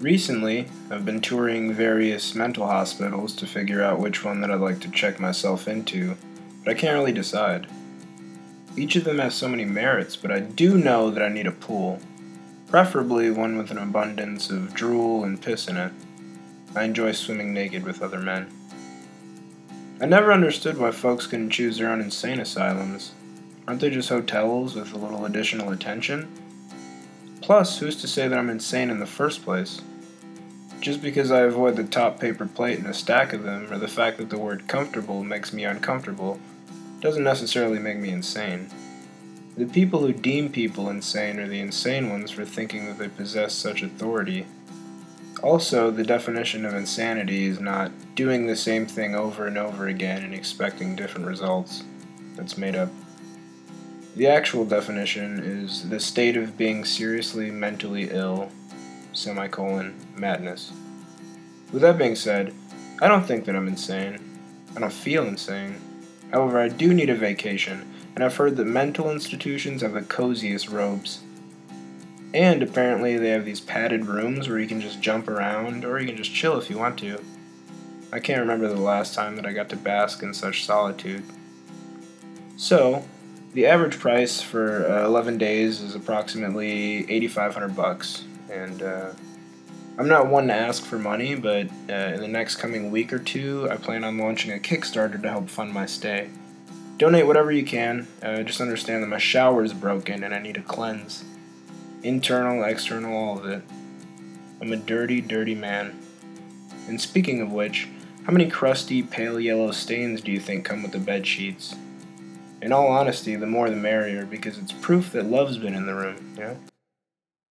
Recently, I've been touring various mental hospitals to figure out which one that I'd like to check myself into, but I can't really decide. Each of them has so many merits, but I do know that I need a pool, preferably one with an abundance of drool and piss in it. I enjoy swimming naked with other men. I never understood why folks couldn't choose their own insane asylums. Aren't they just hotels with a little additional attention? Plus, who's to say that I'm insane in the first place? Just because I avoid the top paper plate in a stack of them, or the fact that the word comfortable makes me uncomfortable, doesn't necessarily make me insane. The people who deem people insane are the insane ones for thinking that they possess such authority. Also, the definition of insanity is not doing the same thing over and over again and expecting different results. That's made up. The actual definition is the state of being seriously mentally ill semicolon, madness. With that being said, I don't think that I'm insane. I don't feel insane. However, I do need a vacation, and I've heard that mental institutions have the coziest robes. And apparently, they have these padded rooms where you can just jump around, or you can just chill if you want to. I can't remember the last time that I got to bask in such solitude. So, the average price for uh, 11 days is approximately 8500 bucks, and uh, I'm not one to ask for money, but uh, in the next coming week or two, I plan on launching a Kickstarter to help fund my stay. Donate whatever you can. Uh, just understand that my shower is broken and I need a cleanse. Internal, external, all of it. I'm a dirty, dirty man. And speaking of which, how many crusty, pale yellow stains do you think come with the bed sheets? In all honesty, the more the merrier, because it's proof that love's been in the room, you know?